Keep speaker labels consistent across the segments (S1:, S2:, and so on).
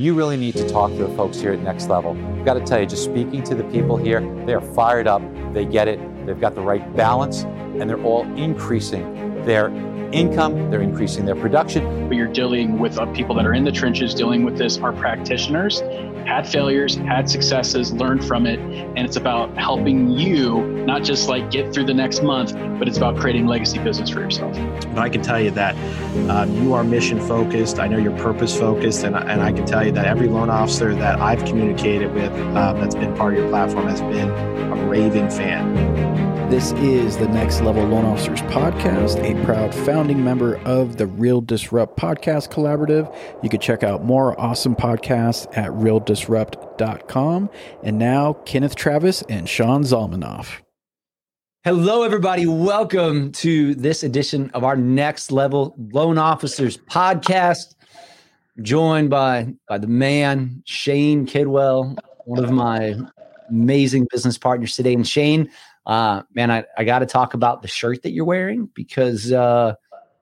S1: you really need to talk to the folks here at Next Level. I've got to tell you, just speaking to the people here, they are fired up. They get it. They've got the right balance, and they're all increasing their income, they're increasing their production.
S2: But you're dealing with uh, people that are in the trenches dealing with this are practitioners, had failures, had successes, learned from it, and it's about helping you not just like get through the next month, but it's about creating legacy business for yourself.
S3: But I can tell you that um, you are mission focused. I know you're purpose focused, and, and I can tell you that every loan officer that I've communicated with um, that's been part of your platform has been a raving fan.
S4: This is the Next Level Loan Officers Podcast, a proud founding member of the Real Disrupt Podcast Collaborative. You can check out more awesome podcasts at realdisrupt.com. And now, Kenneth Travis and Sean Zalmanoff.
S5: Hello, everybody. Welcome to this edition of our Next Level Loan Officers Podcast. Joined by, by the man, Shane Kidwell, one of my amazing business partners today. And Shane, uh, man, I, I got to talk about the shirt that you're wearing because uh,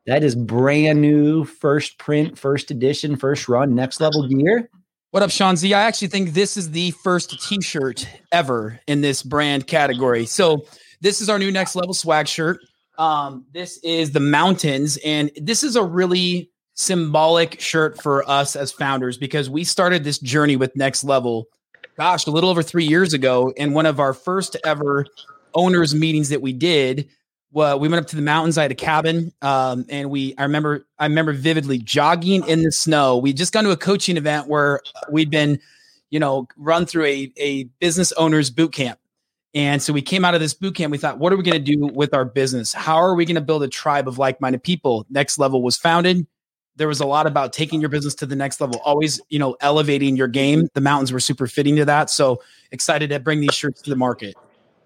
S5: that is brand new, first print, first edition, first run, next level gear.
S6: What up, Sean Z? I actually think this is the first T-shirt ever in this brand category. So this is our new next level swag shirt. Um, this is the mountains, and this is a really symbolic shirt for us as founders because we started this journey with next level gosh a little over three years ago and one of our first ever owners meetings that we did well, we went up to the mountains. I had a cabin, um, and we. I remember. I remember vividly jogging in the snow. We just gone to a coaching event where we'd been, you know, run through a a business owners boot camp, and so we came out of this boot camp. We thought, what are we going to do with our business? How are we going to build a tribe of like minded people? Next level was founded. There was a lot about taking your business to the next level, always, you know, elevating your game. The mountains were super fitting to that. So excited to bring these shirts to the market.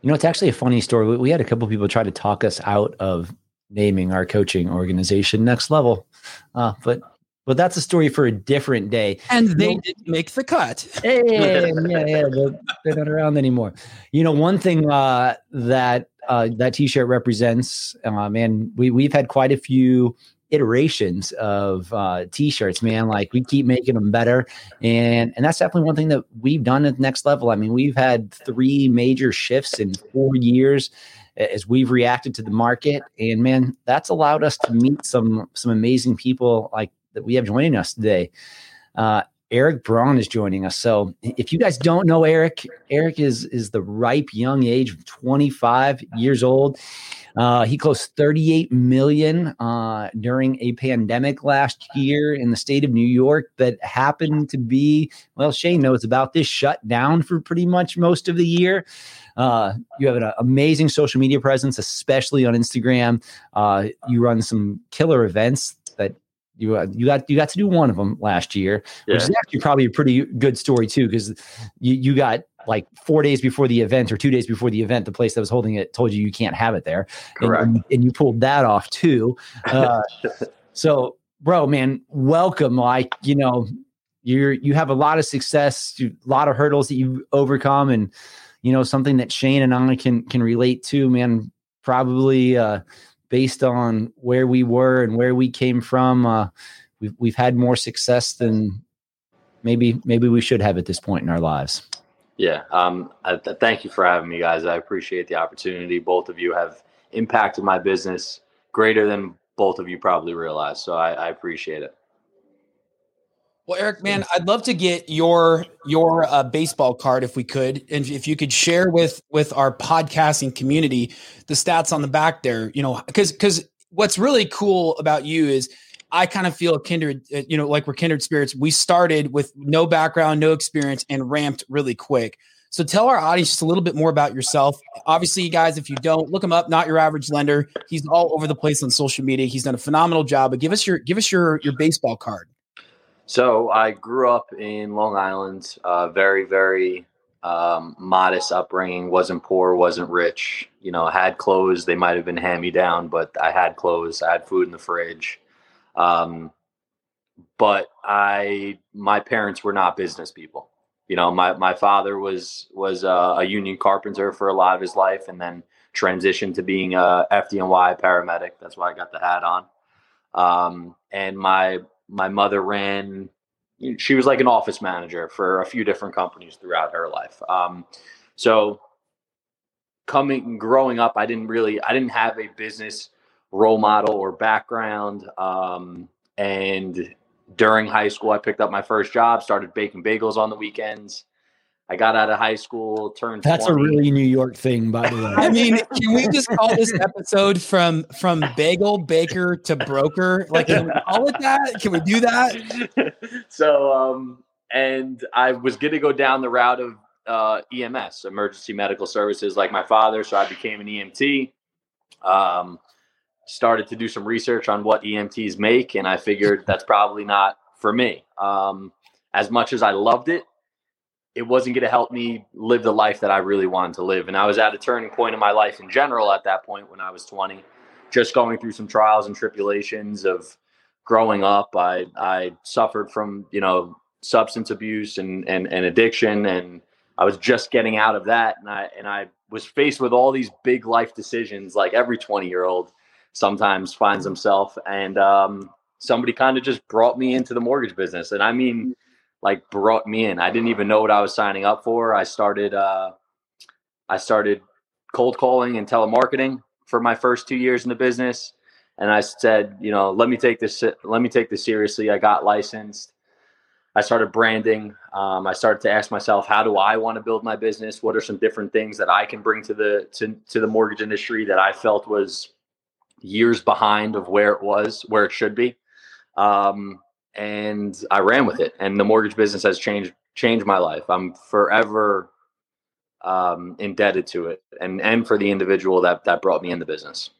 S5: You know, it's actually a funny story. We had a couple people try to talk us out of naming our coaching organization Next Level, uh, but but that's a story for a different day.
S6: And they didn't make the cut.
S5: hey, yeah, yeah, they're, they're, not around anymore. You know, one thing uh, that uh, that T-shirt represents, uh, man, we we've had quite a few iterations of uh, t-shirts man like we keep making them better. And and that's definitely one thing that we've done at the next level. I mean we've had three major shifts in four years as we've reacted to the market. And man that's allowed us to meet some some amazing people like that we have joining us today. Uh, Eric Braun is joining us. So if you guys don't know Eric, Eric is is the ripe young age of 25 years old. Uh, he closed 38 million uh, during a pandemic last year in the state of New York that happened to be, well, Shane knows about this, shut down for pretty much most of the year. Uh, you have an amazing social media presence, especially on Instagram. Uh, you run some killer events that you uh, you got you got to do one of them last year, yeah. which is actually probably a pretty good story too, because you you got like four days before the event or two days before the event, the place that was holding it told you you can't have it there.
S7: Correct.
S5: And, and you pulled that off too. Uh, so, bro, man, welcome. Like, you know, you're, you have a lot of success, a lot of hurdles that you overcome and, you know, something that Shane and I can, can relate to, man, probably, uh, based on where we were and where we came from, uh, we've, we've had more success than maybe, maybe we should have at this point in our lives.
S7: Yeah. Um, I, th- thank you for having me, guys. I appreciate the opportunity. Both of you have impacted my business greater than both of you probably realize. So I, I appreciate it.
S6: Well, Eric, man, I'd love to get your your uh, baseball card if we could, and if you could share with with our podcasting community the stats on the back there. You know, because because what's really cool about you is I kind of feel kindred, uh, you know, like we're kindred spirits. We started with no background, no experience, and ramped really quick. So tell our audience just a little bit more about yourself. Obviously, you guys, if you don't look him up, not your average lender. He's all over the place on social media. He's done a phenomenal job. But give us your give us your your baseball card.
S7: So I grew up in Long Island. Uh, very very um, modest upbringing. wasn't poor, wasn't rich. You know, had clothes. They might have been hand me down, but I had clothes. I had food in the fridge. Um, but I, my parents were not business people. You know, my, my father was was a, a union carpenter for a lot of his life, and then transitioned to being a FDNY paramedic. That's why I got the hat on. Um, and my my mother ran, she was like an office manager for a few different companies throughout her life. Um, so coming growing up, I didn't really I didn't have a business role model or background. Um, and during high school, I picked up my first job, started baking bagels on the weekends. I got out of high school, turned.
S5: That's
S7: 20.
S5: a really New York thing, by the way.
S6: I mean, can we just call this episode from from bagel baker to broker? Like, can we call it that? Can we do that?
S7: so, um, and I was going to go down the route of uh, EMS, emergency medical services, like my father. So I became an EMT. Um, started to do some research on what EMTs make, and I figured that's probably not for me. Um, as much as I loved it, it wasn't going to help me live the life that I really wanted to live. And I was at a turning point in my life in general at that point when I was 20, just going through some trials and tribulations of growing up. I I suffered from you know substance abuse and and, and addiction, and I was just getting out of that, and I and I was faced with all these big life decisions, like every 20 year old sometimes finds himself. And um, somebody kind of just brought me into the mortgage business, and I mean like brought me in. I didn't even know what I was signing up for. I started uh, I started cold calling and telemarketing for my first two years in the business. And I said, you know, let me take this let me take this seriously. I got licensed. I started branding. Um, I started to ask myself, how do I want to build my business? What are some different things that I can bring to the to, to the mortgage industry that I felt was years behind of where it was, where it should be. Um, and I ran with it. And the mortgage business has changed changed my life. I'm forever um, indebted to it, and and for the individual that that brought me in the business.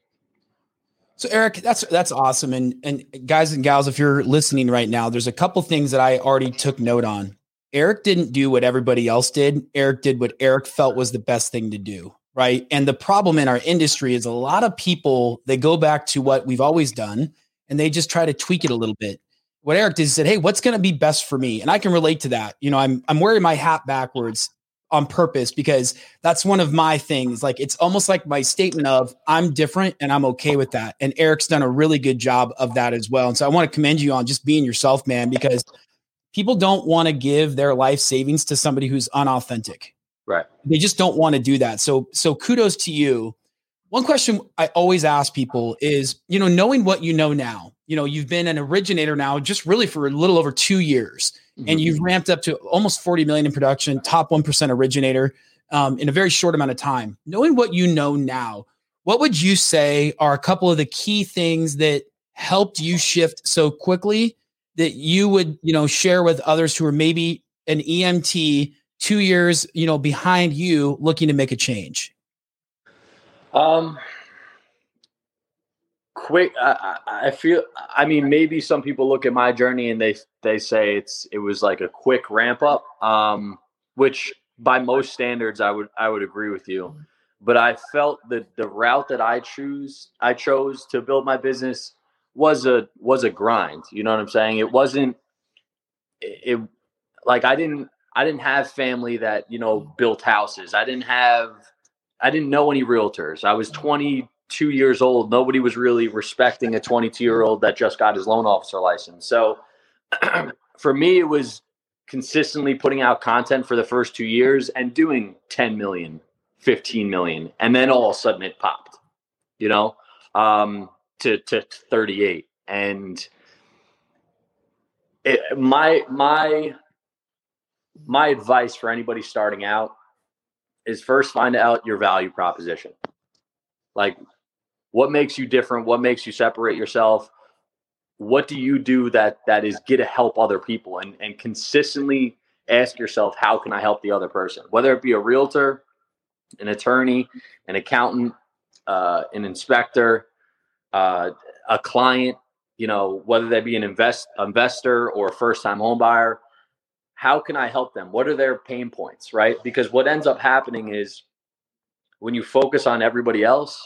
S6: So Eric, that's that's awesome. And and guys and gals, if you're listening right now, there's a couple things that I already took note on. Eric didn't do what everybody else did. Eric did what Eric felt was the best thing to do. Right. And the problem in our industry is a lot of people they go back to what we've always done and they just try to tweak it a little bit what Eric did, he said, Hey, what's going to be best for me? And I can relate to that. You know, I'm, I'm wearing my hat backwards on purpose because that's one of my things. Like it's almost like my statement of I'm different and I'm okay with that. And Eric's done a really good job of that as well. And so I want to commend you on just being yourself, man, because people don't want to give their life savings to somebody who's unauthentic.
S7: Right.
S6: They just don't want to do that. So so kudos to you. One question I always ask people is, you know, knowing what you know now, you know, you've been an originator now just really for a little over two years, mm-hmm. and you've ramped up to almost 40 million in production, top 1% originator um, in a very short amount of time. Knowing what you know now, what would you say are a couple of the key things that helped you shift so quickly that you would, you know, share with others who are maybe an EMT two years, you know, behind you looking to make a change?
S7: Um, quick. I, I feel. I mean, maybe some people look at my journey and they they say it's it was like a quick ramp up. Um, which by most standards, I would I would agree with you. Mm-hmm. But I felt that the route that I choose I chose to build my business was a was a grind. You know what I'm saying? It wasn't. It, it like I didn't I didn't have family that you know mm-hmm. built houses. I didn't have I didn't know any realtors. I was mm-hmm. 22 years old. Nobody was really respecting a 22 year old that just got his loan officer license. So for me, it was consistently putting out content for the first two years and doing 10 million, 15 million. And then all of a sudden it popped, you know, um, to, to 38. And it, my, my, my advice for anybody starting out is first find out your value proposition. Like what makes you different, what makes you separate yourself? What do you do that that is get to help other people and and consistently ask yourself how can I help the other person? Whether it be a realtor, an attorney, an accountant, uh, an inspector, uh, a client, you know, whether they be an invest investor or a first time home buyer, how can I help them? What are their pain points, right? Because what ends up happening is when you focus on everybody else,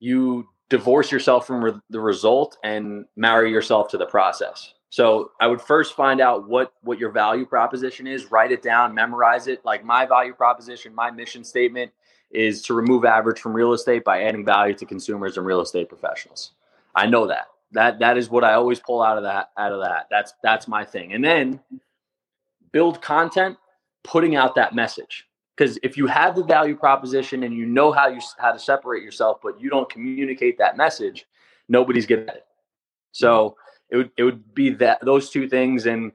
S7: you divorce yourself from re- the result and marry yourself to the process. So I would first find out what what your value proposition is, write it down, memorize it. Like my value proposition, my mission statement is to remove average from real estate by adding value to consumers and real estate professionals. I know that. That that is what I always pull out of that out of that. That's that's my thing. And then build content putting out that message. Because if you have the value proposition and you know how you how to separate yourself, but you don't communicate that message, nobody's getting it. So mm-hmm. it would it would be that those two things, and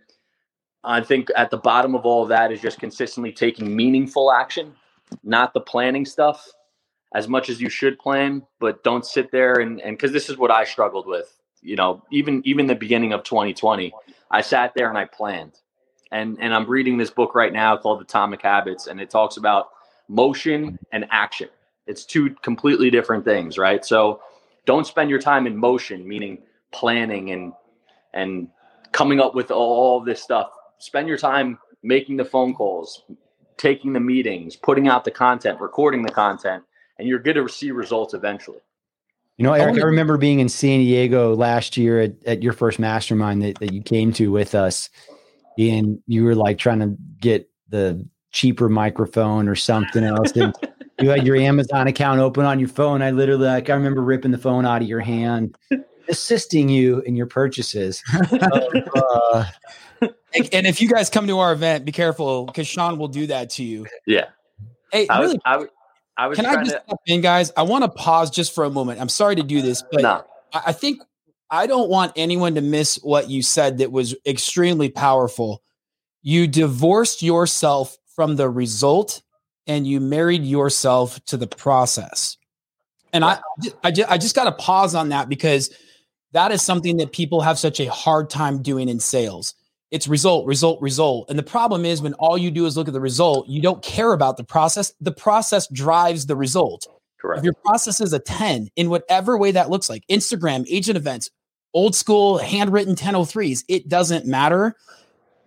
S7: I think at the bottom of all of that is just consistently taking meaningful action, not the planning stuff as much as you should plan, but don't sit there and and because this is what I struggled with. You know, even even the beginning of 2020, I sat there and I planned and and I'm reading this book right now called Atomic Habits, and it talks about motion and action. It's two completely different things, right? So don't spend your time in motion, meaning planning and and coming up with all this stuff. Spend your time making the phone calls, taking the meetings, putting out the content, recording the content, and you're going to see results eventually.
S5: You know, Eric, I remember being in San Diego last year at, at your first mastermind that, that you came to with us and you were like trying to get the cheaper microphone or something else and you had your amazon account open on your phone. I literally like i remember ripping the phone out of your hand assisting you in your purchases uh,
S6: and if you guys come to our event be careful because sean will do that to you.
S7: Yeah.
S6: Hey
S7: I
S6: really
S7: was, I was, I was
S6: can i just
S7: to,
S6: in guys? I want to pause just for a moment. I'm sorry to do this but
S7: nah.
S6: I, I think i don't want anyone to miss what you said that was extremely powerful you divorced yourself from the result and you married yourself to the process. And I, I just, I just got to pause on that because that is something that people have such a hard time doing in sales. It's result, result, result. And the problem is when all you do is look at the result, you don't care about the process. The process drives the result.
S7: Correct.
S6: If your process is a 10 in whatever way that looks like, Instagram, agent events, old school handwritten 1003s, it doesn't matter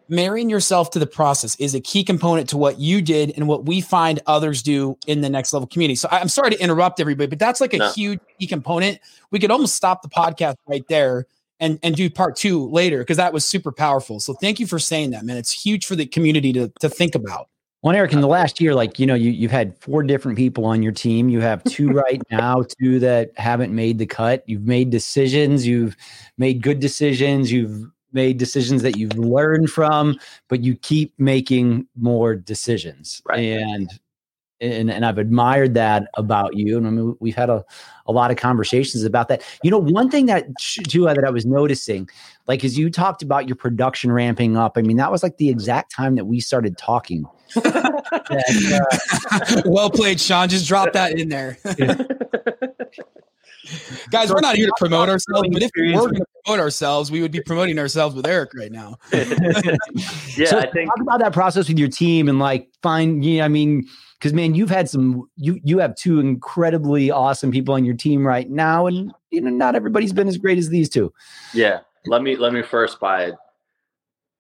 S6: marrying yourself to the process is a key component to what you did and what we find others do in the next level community. So I'm sorry to interrupt everybody, but that's like a no. huge key component. We could almost stop the podcast right there and and do part two later because that was super powerful. So thank you for saying that, man. It's huge for the community to to think about.
S5: Well, Eric, in the uh-huh. last year, like you know, you you've had four different people on your team. You have two right now, two that haven't made the cut. You've made decisions. You've made good decisions. You've made decisions that you've learned from, but you keep making more decisions.
S7: Right.
S5: And and, and I've admired that about you. And I mean, we've had a, a lot of conversations about that. You know, one thing that too uh, that I was noticing, like as you talked about your production ramping up, I mean, that was like the exact time that we started talking.
S6: That, uh, well played, Sean. Just drop that in there. Guys, we're not here to promote ourselves, but if we were going to promote ourselves, we would be promoting ourselves with Eric right now.
S7: yeah,
S5: so
S7: I think
S5: talk about that process with your team and like find, you know, I mean, because man, you've had some, you you have two incredibly awesome people on your team right now, and you know, not everybody's been as great as these two.
S7: Yeah, let me let me first by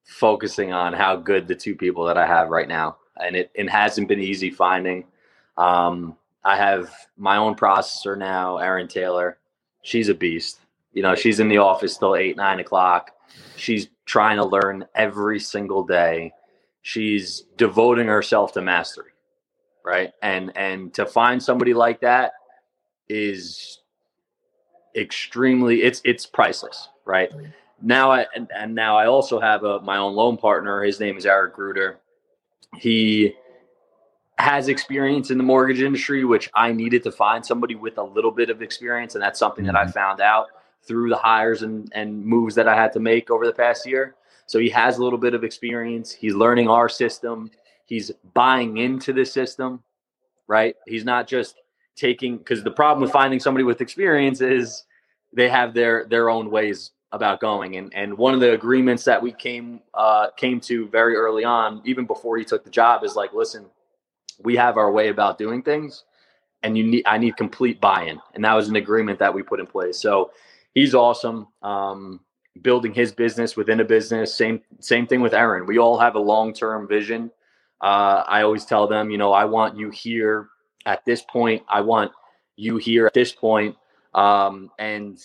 S7: focusing on how good the two people that I have right now, and it it hasn't been easy finding. Um, I have my own processor now, Erin Taylor. She's a beast. You know, she's in the office till eight, nine o'clock. She's trying to learn every single day. She's devoting herself to mastery, right? And and to find somebody like that is extremely it's it's priceless, right? Now I and, and now I also have a my own loan partner. His name is Eric Gruder. He has experience in the mortgage industry, which I needed to find somebody with a little bit of experience. And that's something that I mm-hmm. found out through the hires and, and moves that I had to make over the past year. So he has a little bit of experience. He's learning our system. He's buying into the system, right? He's not just taking because the problem with finding somebody with experience is they have their their own ways about going. And and one of the agreements that we came uh, came to very early on, even before he took the job, is like, listen, we have our way about doing things and you need I need complete buy-in. And that was an agreement that we put in place. So he's awesome. Um, building his business within a business. Same same thing with Erin. We all have a long-term vision. Uh, I always tell them, you know, I want you here at this point. I want you here at this point. Um, and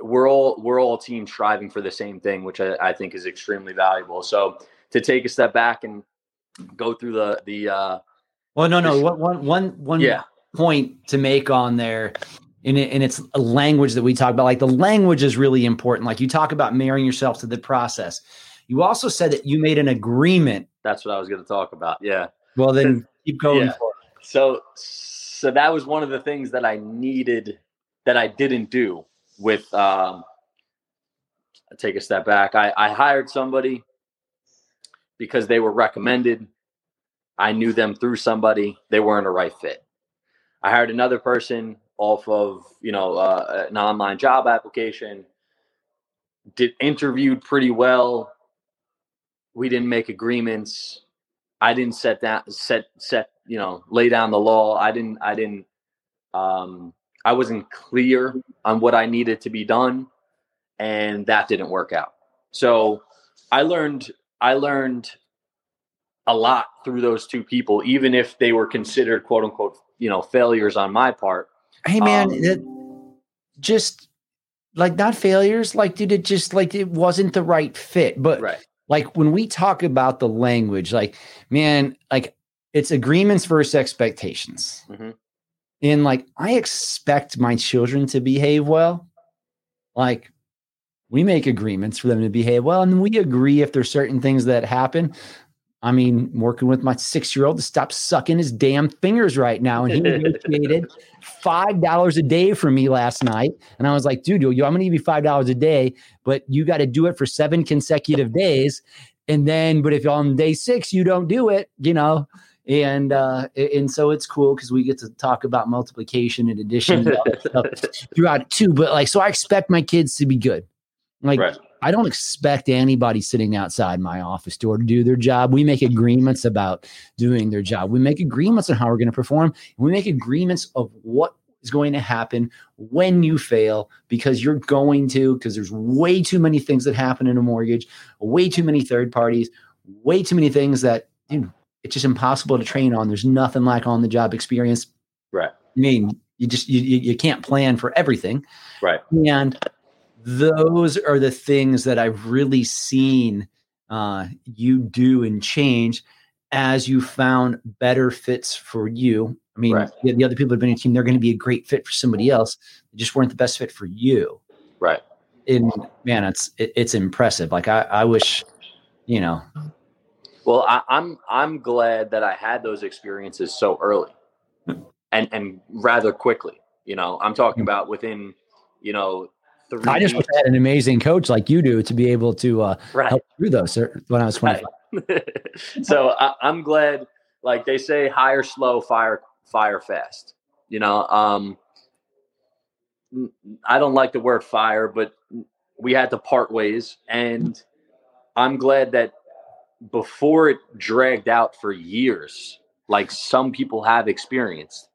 S7: we're all we're all team striving for the same thing, which I, I think is extremely valuable. So to take a step back and go through the the. Uh,
S5: well, no, no. One, one, one, one
S7: yeah.
S5: point to make on there and, it, and it's a language that we talk about. Like the language is really important. Like you talk about marrying yourself to the process. You also said that you made an agreement.
S7: That's what I was going to talk about. Yeah.
S5: Well, then keep going.
S7: Yeah. So, so that was one of the things that I needed that I didn't do with. Um, take a step back. I, I hired somebody because they were recommended. I knew them through somebody. They weren't a right fit. I hired another person off of you know uh, an online job application. Did interviewed pretty well. We didn't make agreements. I didn't set that set set you know lay down the law. I didn't I didn't um, I wasn't clear on what I needed to be done, and that didn't work out. So I learned I learned a lot through those two people, even if they were considered quote unquote you know failures on my part.
S5: Hey man, um, it, just like not failures, like dude, it just like it wasn't the right fit. But
S7: right.
S5: like when we talk about the language, like man, like it's agreements versus expectations. Mm-hmm. And like I expect my children to behave well. Like we make agreements for them to behave well, and we agree if there's certain things that happen. I mean, working with my six year old to stop sucking his damn fingers right now. And he negotiated five dollars a day for me last night. And I was like, dude, I'm gonna give you five dollars a day, but you got to do it for seven consecutive days. And then, but if on day six you don't do it, you know, and uh, and so it's cool because we get to talk about multiplication and addition throughout it too. But like, so I expect my kids to be good. Like, right. I don't expect anybody sitting outside my office door to do their job. We make agreements about doing their job. We make agreements on how we're going to perform. We make agreements of what is going to happen when you fail because you're going to, because there's way too many things that happen in a mortgage, way too many third parties, way too many things that you know, it's just impossible to train on. There's nothing like on the job experience.
S7: Right.
S5: I mean, you just you, you can't plan for everything.
S7: Right.
S5: And those are the things that I've really seen uh, you do and change as you found better fits for you. I mean, right. the, the, other people that have been in your team, they're going to be a great fit for somebody else. They just weren't the best fit for you.
S7: Right.
S5: And man, it's it, it's impressive. Like I, I wish, you know.
S7: Well, I, I'm I'm glad that I had those experiences so early, and and rather quickly. You know, I'm talking mm. about within, you know,
S5: Three. I just had an amazing coach like you do to be able to uh, right. help through those when I was 25.
S7: Right. so I, am glad, like they say, hire slow, fire fire fast. You know, um, I don't like the word fire, but we had to part ways, and I'm glad that before it dragged out for years, like some people have experienced,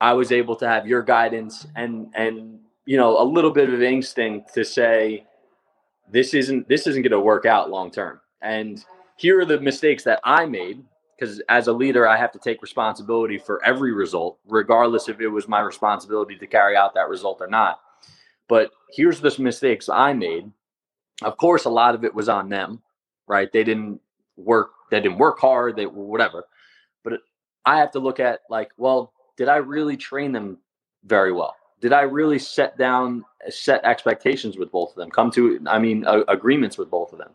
S7: I was able to have your guidance and and you know, a little bit of instinct to say this isn't this isn't going to work out long term. And here are the mistakes that I made because as a leader, I have to take responsibility for every result, regardless if it was my responsibility to carry out that result or not. But here's the mistakes I made. Of course, a lot of it was on them, right? They didn't work, they didn't work hard, they whatever. But I have to look at like, well, did I really train them very well? did I really set down set expectations with both of them? Come to I mean uh, agreements with both of them,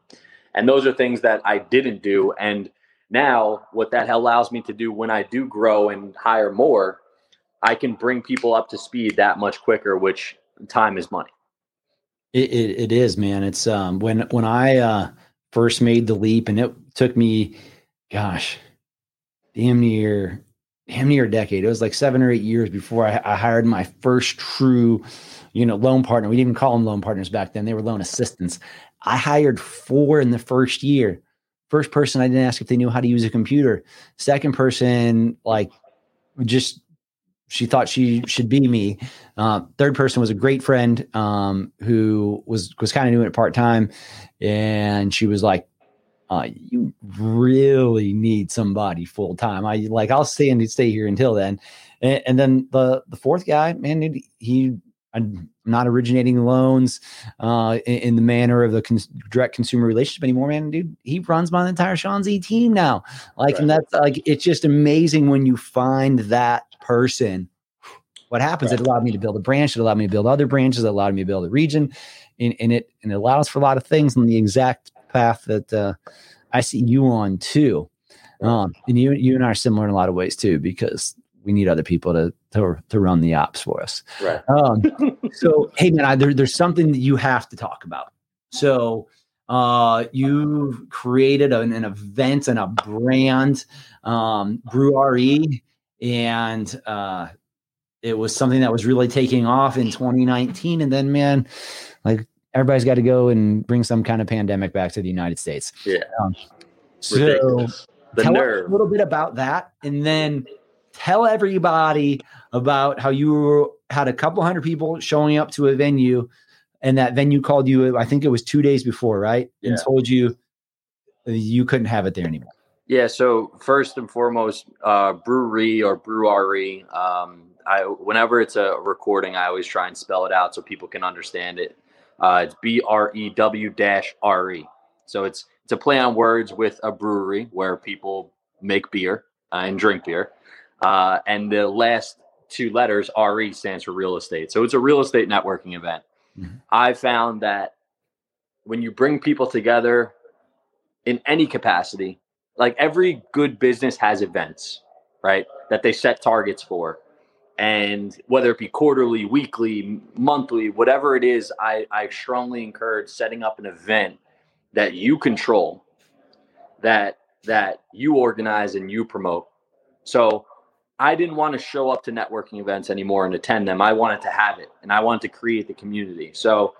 S7: and those are things that I didn't do. And now what that allows me to do when I do grow and hire more, I can bring people up to speed that much quicker. Which time is money.
S5: It, it, it is, man. It's um when when I uh, first made the leap, and it took me, gosh, damn near damn near a decade. It was like seven or eight years before I, I, hired my first true, you know, loan partner. We didn't even call them loan partners back then; they were loan assistants. I hired four in the first year. First person, I didn't ask if they knew how to use a computer. Second person, like, just she thought she should be me. Uh, third person was a great friend um, who was was kind of doing it part time, and she was like, uh, you really need somebody full time. I like I'll stay and stay here until then. And, and, then the the fourth guy, man, he I'm not originating loans uh, in, in, the manner of the con- direct consumer relationship anymore, man. Dude, he runs my entire Sean Z team now. Like, right. and that's like it's just amazing when you find that person. what happens? Right. It allowed me to build a branch. It allowed me to build other branches. It allowed me to build a region, and, and it and it allows for a lot of things in the exact path that uh, I see you on too. Um, and you you and I are similar in a lot of ways too, because we need other people to to, to run the ops for us.
S7: Right.
S5: Um, so hey man, I, there, there's something that you have to talk about. So uh, you created an, an, event and a brand, um, Brew RE, and uh, it was something that was really taking off in 2019. And then, man, like everybody's got to go and bring some kind of pandemic back to the United States.
S7: Yeah. Um,
S5: so the tell nerve. us a little bit about that, and then tell everybody about how you had a couple hundred people showing up to a venue, and that venue called you. I think it was two days before, right? Yeah. And told you you couldn't have it there anymore.
S7: Yeah. So first and foremost, uh, brewery or brewery. Um, I whenever it's a recording, I always try and spell it out so people can understand it. Uh, it's B R E W dash R E. So it's it's a play on words with a brewery where people make beer uh, and drink beer. Uh, and the last two letters, RE, stands for real estate. So it's a real estate networking event. Mm-hmm. I found that when you bring people together in any capacity, like every good business has events, right? That they set targets for. And whether it be quarterly, weekly, monthly, whatever it is, I, I strongly encourage setting up an event that you control, that that you organize and you promote. So I didn't want to show up to networking events anymore and attend them. I wanted to have it and I wanted to create the community. So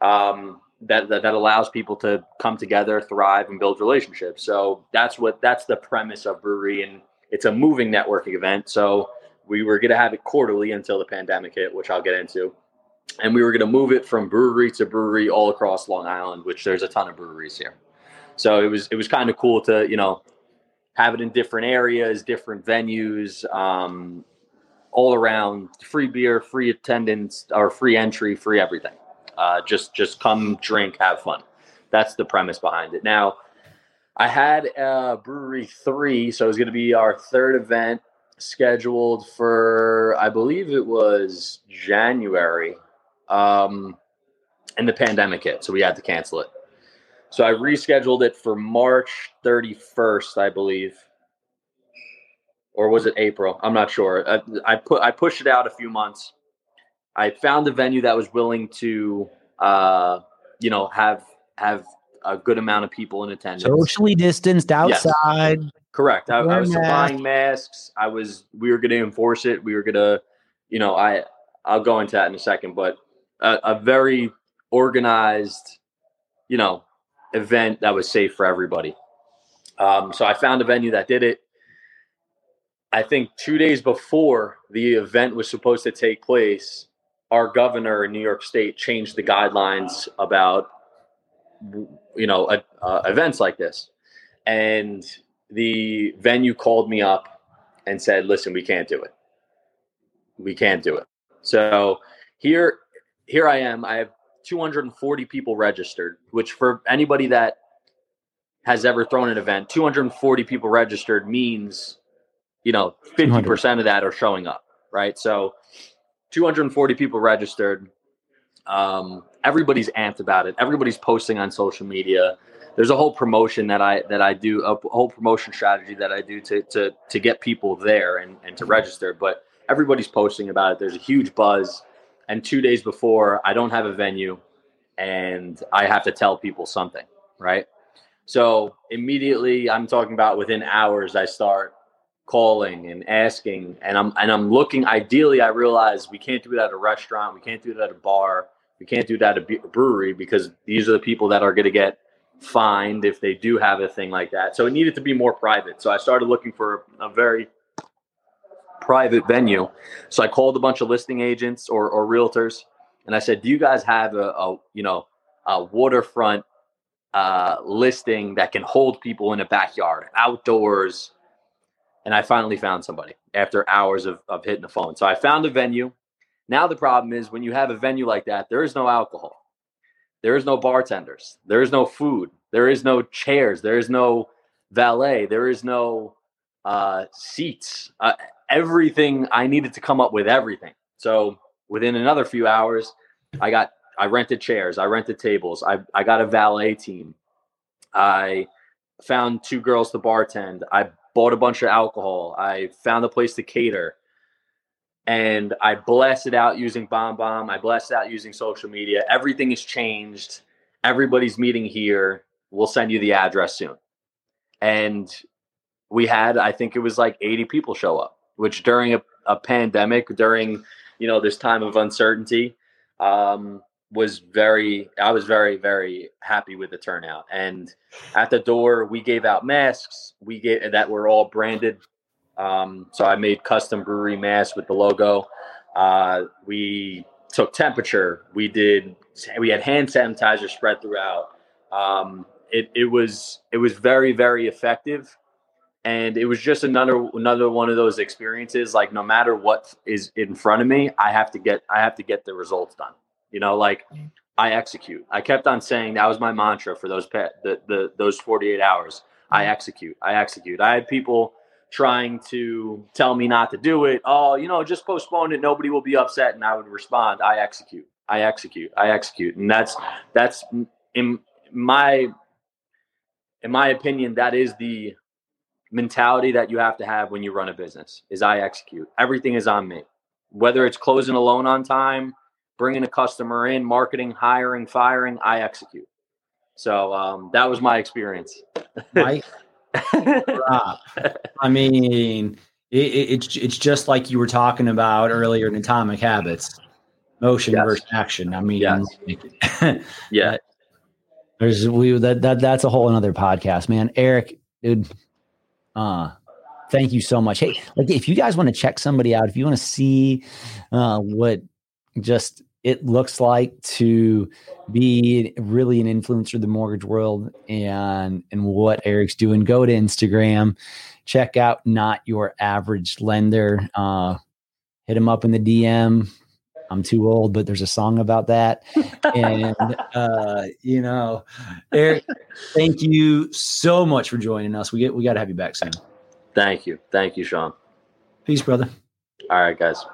S7: um, that, that, that allows people to come together, thrive, and build relationships. So that's what that's the premise of brewery, and it's a moving networking event. So we were going to have it quarterly until the pandemic hit, which I'll get into, and we were going to move it from brewery to brewery all across Long Island, which there's a ton of breweries here. So it was it was kind of cool to you know have it in different areas, different venues, um, all around. Free beer, free attendance, or free entry, free everything. Uh, just just come drink, have fun. That's the premise behind it. Now, I had uh, Brewery Three, so it was going to be our third event scheduled for, I believe it was January, um, and the pandemic hit, so we had to cancel it. So I rescheduled it for March 31st, I believe. Or was it April? I'm not sure. I, I put I pushed it out a few months. I found a venue that was willing to uh, you know, have have a good amount of people in attendance.
S5: Socially distanced outside. Yes.
S7: Correct. I, I was supplying masks. I was we were gonna enforce it. We were gonna, you know, I I'll go into that in a second, but a, a very organized, you know, event that was safe for everybody. Um, so I found a venue that did it. I think two days before the event was supposed to take place, our governor in New York State changed the guidelines about you know uh, events like this, and the venue called me up and said, "Listen, we can't do it. We can't do it." So here, here I am. I have 240 people registered, which for anybody that has ever thrown an event, 240 people registered means, you know, 50% of that are showing up, right? So 240 people registered. Um, everybody's amped about it. Everybody's posting on social media. There's a whole promotion that I that I do, a whole promotion strategy that I do to to to get people there and, and to register. But everybody's posting about it. There's a huge buzz and two days before I don't have a venue and I have to tell people something, right? So immediately I'm talking about within hours I start calling and asking and I'm and I'm looking ideally I realize we can't do it at a restaurant, we can't do it at a bar, we can't do that at a brewery because these are the people that are going to get fined if they do have a thing like that. So it needed to be more private. So I started looking for a very private venue. So I called a bunch of listing agents or, or realtors, and I said, "Do you guys have a, a you know a waterfront uh, listing that can hold people in a backyard, outdoors?" And I finally found somebody after hours of, of hitting the phone. So I found a venue. Now the problem is when you have a venue like that, there is no alcohol, there is no bartenders, there is no food, there is no chairs, there is no valet, there is no uh, seats. Uh, everything I needed to come up with everything. So within another few hours, I got I rented chairs, I rented tables, I I got a valet team. I found two girls to bartend. I bought a bunch of alcohol. I found a place to cater. And I blasted out using BombBomb, I blasted out using social media. Everything has changed. Everybody's meeting here. We'll send you the address soon. And we had, I think it was like 80 people show up, which during a, a pandemic, during, you know, this time of uncertainty, um, was very i was very very happy with the turnout. And at the door we gave out masks. We get that were all branded. Um, so i made custom brewery masks with the logo. Uh, we took temperature. We did we had hand sanitizer spread throughout. Um, it, it was it was very very effective and it was just another another one of those experiences like no matter what is in front of me i have to get i have to get the results done you know, like I execute. I kept on saying that was my mantra for those pet the, the those 48 hours. I mm-hmm. execute. I execute. I had people trying to tell me not to do it. Oh, you know, just postpone it. Nobody will be upset. And I would respond, I execute. I execute. I execute. And that's that's in my in my opinion, that is the mentality that you have to have when you run a business is I execute. Everything is on me. Whether it's closing a loan on time, bringing a customer in, marketing, hiring, firing, I execute. So um, that was my experience.
S5: I, I mean, it, it's it's just like you were talking about earlier in Atomic Habits, motion yes. versus action. I mean,
S7: yes. yeah.
S5: There's we that that that's a whole another podcast, man. Eric, dude, uh, thank you so much. Hey, like if you guys want to check somebody out, if you want to see uh, what just it looks like to be really an influencer in the mortgage world and and what Eric's doing, go to Instagram, check out not your average lender. Uh, hit him up in the DM. I'm too old, but there's a song about that. and uh, you know, Eric, thank you so much for joining us. We get we got to have you back soon.
S7: Thank you, thank you, Sean.
S5: Peace, brother.
S7: All right, guys.